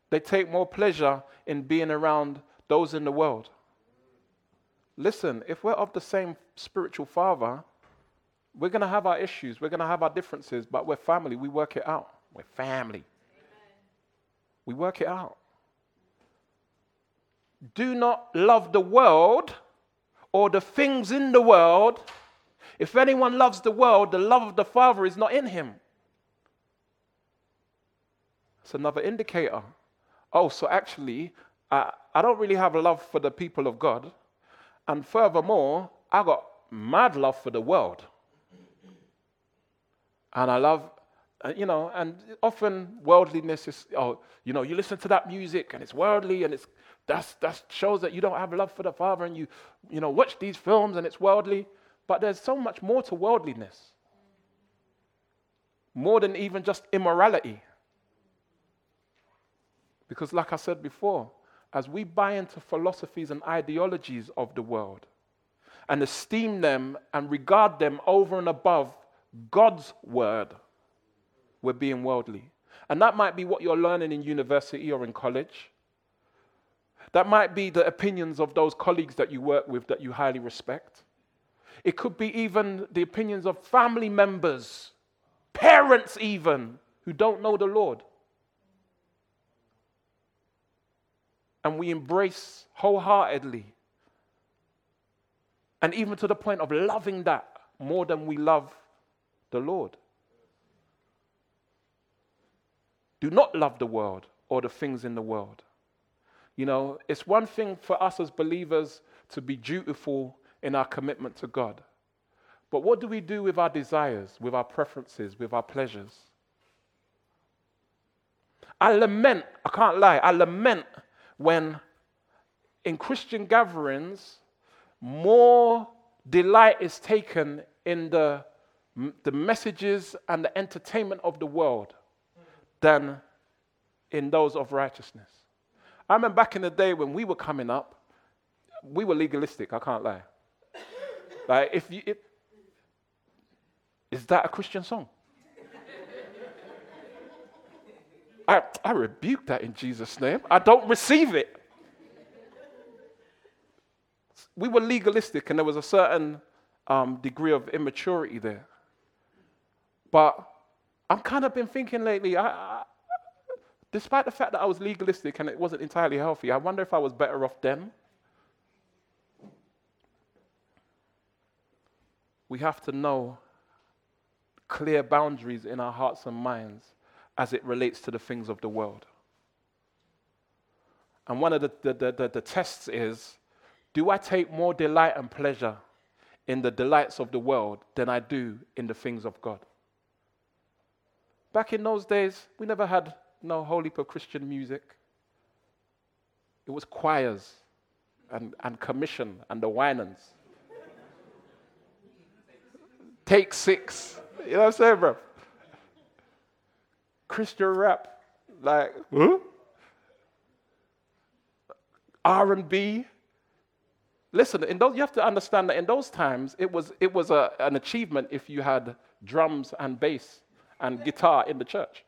They take more pleasure in being around those in the world. Listen, if we're of the same spiritual father, we're going to have our issues, we're going to have our differences, but we're family. We work it out. We're family. We work it out. Do not love the world or the things in the world. If anyone loves the world, the love of the Father is not in him. It's another indicator. Oh, so actually, uh, I don't really have a love for the people of God. And furthermore, I got mad love for the world. And I love, uh, you know, and often worldliness is, oh, you know, you listen to that music and it's worldly and it's, that's, that shows that you don't have love for the Father and you, you know, watch these films and it's worldly. But there's so much more to worldliness. More than even just immorality. Because, like I said before, as we buy into philosophies and ideologies of the world and esteem them and regard them over and above God's word, we're being worldly. And that might be what you're learning in university or in college. That might be the opinions of those colleagues that you work with that you highly respect. It could be even the opinions of family members, parents, even, who don't know the Lord. and we embrace wholeheartedly. And even to the point of loving that more than we love the Lord. Do not love the world or the things in the world. You know, it's one thing for us as believers to be dutiful in our commitment to God. But what do we do with our desires, with our preferences, with our pleasures? I lament, I can't lie, I lament when in Christian gatherings, more delight is taken in the, the messages and the entertainment of the world than in those of righteousness. I remember back in the day when we were coming up, we were legalistic, I can't lie. Like, if you, if, is that a Christian song? I, I rebuke that in Jesus' name. I don't receive it. We were legalistic, and there was a certain um, degree of immaturity there. But I've kind of been thinking lately, I, I, despite the fact that I was legalistic and it wasn't entirely healthy, I wonder if I was better off then. We have to know clear boundaries in our hearts and minds as it relates to the things of the world. And one of the, the, the, the, tests is do I take more delight and pleasure in the delights of the world than I do in the things of God? Back in those days, we never had no holy for Christian music. It was choirs and, and commission and the winans. Take six. You know what I'm saying, bro? Christian rap, like huh? R&B. Listen, in those, you have to understand that in those times, it was, it was a, an achievement if you had drums and bass and guitar in the church.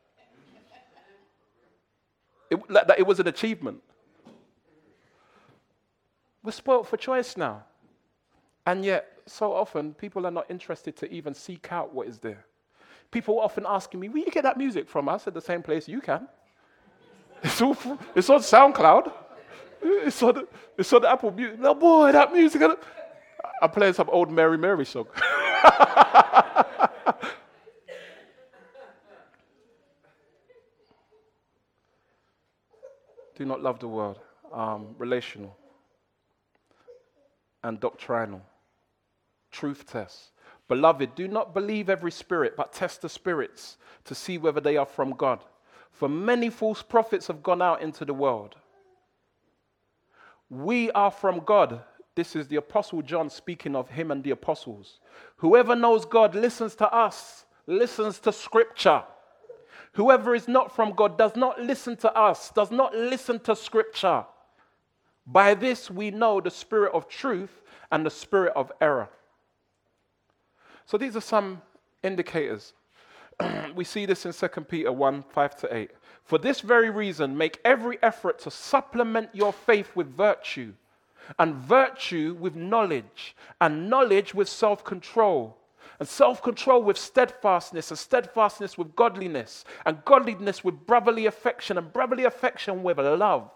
It, it was an achievement. We're spoiled for choice now. And yet, so often, people are not interested to even seek out what is there. People often asking me, where you get that music from? I said, the same place you can. It's, all, it's on SoundCloud. It's on, it's on Apple Music. No, boy, that music. I'm playing some old Mary Mary song. Do not love the world. Um, relational and doctrinal. Truth tests. Beloved, do not believe every spirit, but test the spirits to see whether they are from God. For many false prophets have gone out into the world. We are from God. This is the Apostle John speaking of him and the apostles. Whoever knows God listens to us, listens to Scripture. Whoever is not from God does not listen to us, does not listen to Scripture. By this we know the spirit of truth and the spirit of error. So these are some indicators. we see this in 2 Peter 1 5 to 8. For this very reason, make every effort to supplement your faith with virtue, and virtue with knowledge, and knowledge with self control, and self control with steadfastness, and steadfastness with godliness, and godliness with brotherly affection, and brotherly affection with love.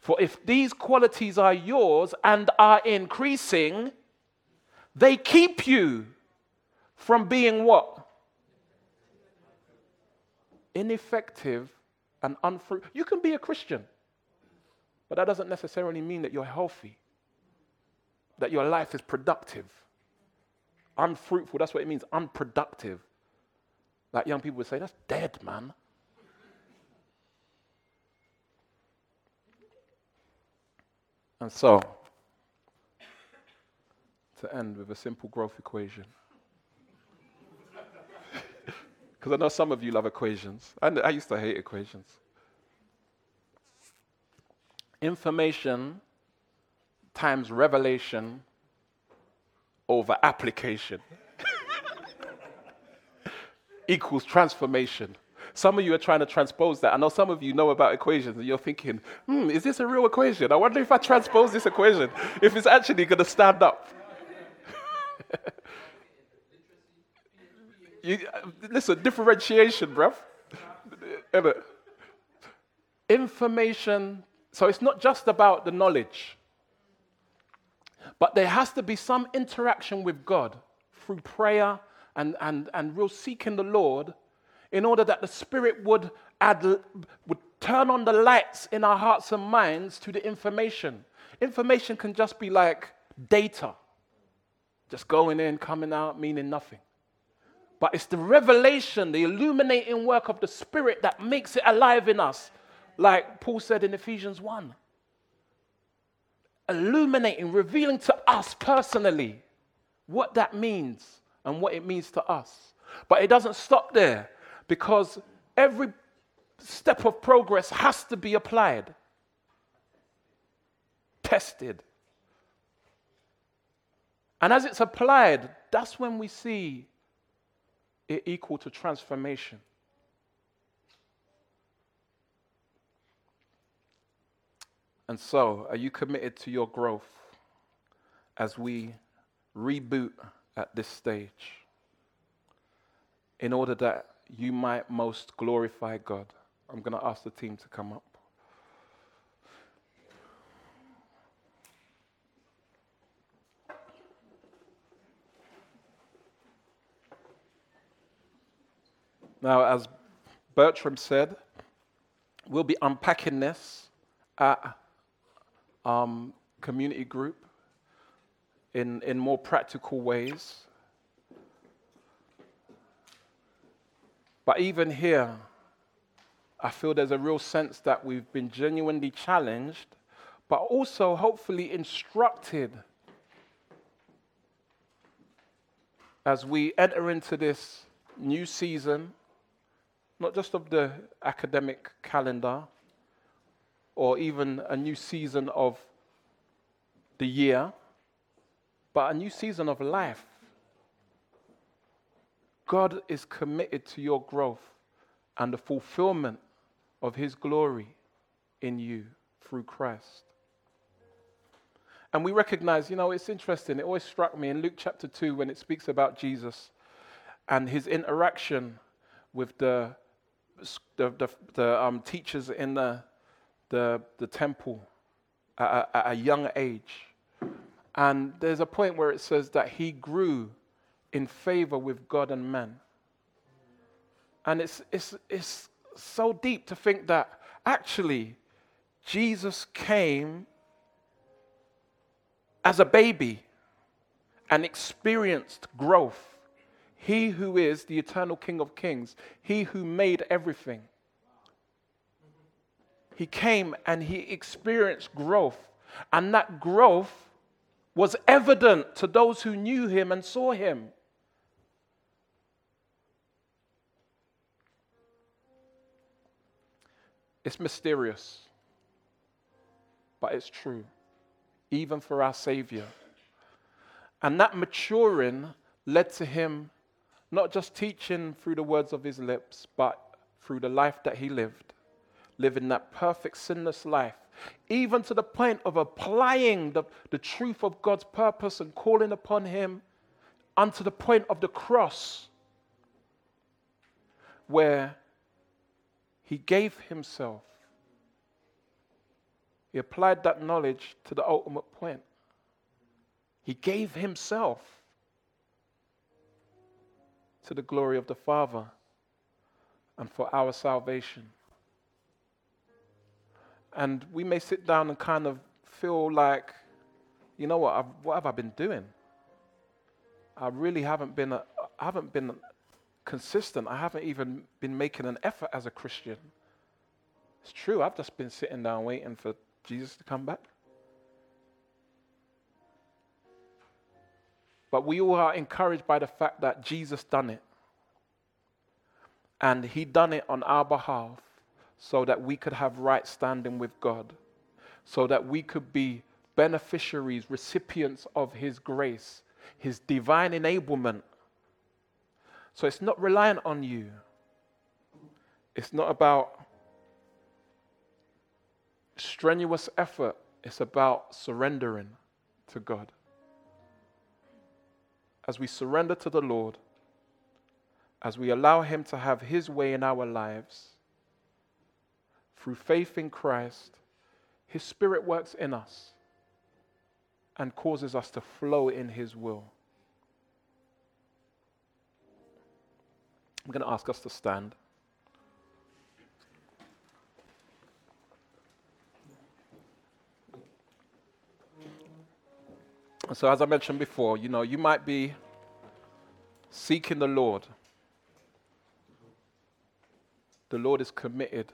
For if these qualities are yours and are increasing, they keep you from being what? Ineffective and unfruitful. You can be a Christian, But that doesn't necessarily mean that you're healthy, that your life is productive. Unfruitful, that's what it means, unproductive. Like young people would say, that's dead, man. And so, to end with a simple growth equation. Because I know some of you love equations. I, I used to hate equations. Information times revelation over application equals transformation. Some of you are trying to transpose that. I know some of you know about equations and you're thinking, hmm, is this a real equation? I wonder if I transpose this equation, if it's actually going to stand up. You, uh, listen, differentiation, bruv. Information, so it's not just about the knowledge, but there has to be some interaction with God through prayer and, and, and real seeking the Lord in order that the Spirit would, add, would turn on the lights in our hearts and minds to the information. Information can just be like data, just going in, coming out, meaning nothing. But it's the revelation, the illuminating work of the Spirit that makes it alive in us, like Paul said in Ephesians 1. Illuminating, revealing to us personally what that means and what it means to us. But it doesn't stop there because every step of progress has to be applied, tested. And as it's applied, that's when we see equal to transformation. And so, are you committed to your growth as we reboot at this stage in order that you might most glorify God. I'm going to ask the team to come up. Now, as Bertram said, we'll be unpacking this at um, community group in, in more practical ways. But even here, I feel there's a real sense that we've been genuinely challenged, but also hopefully instructed as we enter into this new season, not just of the academic calendar or even a new season of the year, but a new season of life. God is committed to your growth and the fulfillment of His glory in you through Christ. And we recognize, you know, it's interesting. It always struck me in Luke chapter 2 when it speaks about Jesus and his interaction with the, the, the, the um, teachers in the, the, the temple at a, at a young age. And there's a point where it says that he grew in favor with God and man. And it's, it's, it's so deep to think that actually Jesus came as a baby and experienced growth. He who is the eternal King of Kings, He who made everything. He came and He experienced growth. And that growth was evident to those who knew Him and saw Him. It's mysterious, but it's true, even for our Savior. And that maturing led to him not just teaching through the words of his lips, but through the life that he lived, living that perfect, sinless life, even to the point of applying the, the truth of God's purpose and calling upon him unto the point of the cross, where he gave himself. He applied that knowledge to the ultimate point. He gave himself to the glory of the Father and for our salvation. And we may sit down and kind of feel like, you know what, I've, what have I been doing? I really haven't been, a, I haven't been consistent. I haven't even been making an effort as a Christian. It's true, I've just been sitting down waiting for Jesus to come back. But we all are encouraged by the fact that Jesus done it. And he done it on our behalf so that we could have right standing with God, so that we could be beneficiaries, recipients of his grace, his divine enablement. So it's not reliant on you. It's not about strenuous effort, it's about surrendering to God. As we surrender to the Lord, as we allow Him to have His way in our lives, through faith in Christ, His Spirit works in us and causes us to flow in His will. I'm going to ask us to stand. So, as I mentioned before, you know, you might be seeking the Lord. The Lord is committed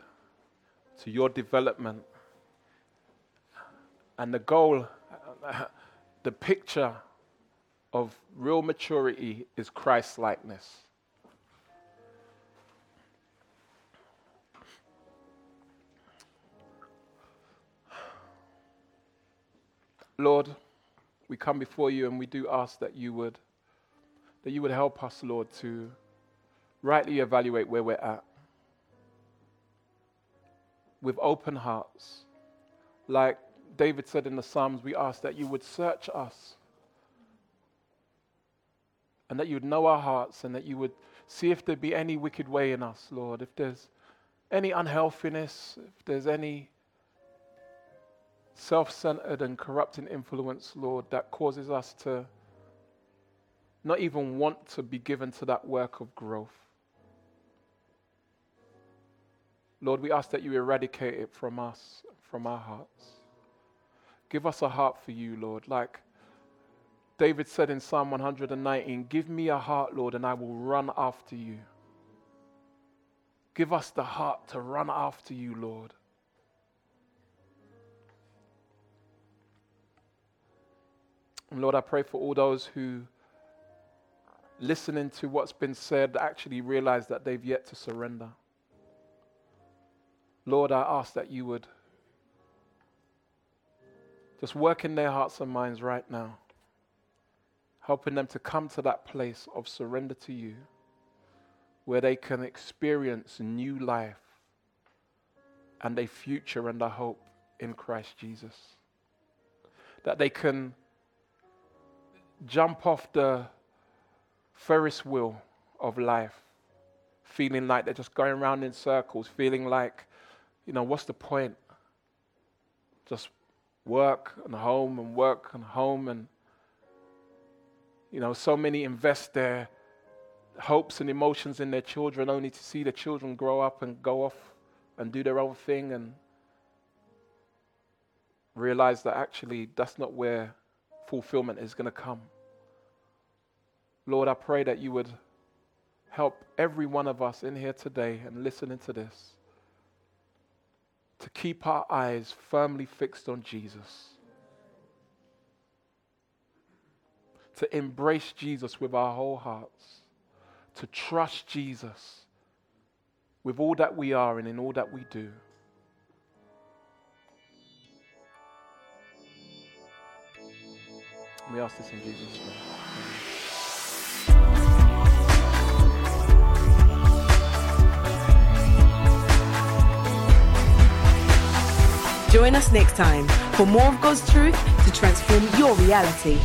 to your development. And the goal, the picture of real maturity is Christ likeness. Lord, we come before you and we do ask that you would that you would help us, Lord, to rightly evaluate where we're at. With open hearts. Like David said in the Psalms, we ask that you would search us and that you would know our hearts and that you would see if there be any wicked way in us, Lord. If there's any unhealthiness, if there's any self centered and corrupting influence, Lord, that causes us to not even want to be given to that work of growth. Lord, we ask that you eradicate it from us, from our hearts. Give us a heart for you, Lord. Like David said in Psalm 119, Give me a heart, Lord, and I will run after you. Give us the heart to run after you, Lord. And Lord, I pray for all those who, listening to what's been said, actually realize that they've yet to surrender. Lord, I ask that you would just work in their hearts and minds right now, helping them to come to that place of surrender to you where they can experience new life and a future and a hope in Christ Jesus. That they can jump off the Ferris wheel of life, feeling like they're just going around in circles, feeling like, you know, what's the point? Just work and home and work and home and you know so many invest their hopes and emotions in their children only to see the children grow up and go off and do their own thing and realize that actually that's not where fulfillment is going to come. Lord, I pray that you would help every one of us in here today and listening to this to keep our eyes firmly fixed on Jesus. To embrace Jesus with our whole hearts. To trust Jesus with all that we are and in all that we do. We ask this in Jesus' name. Join us next time for more of God's truth to transform your reality.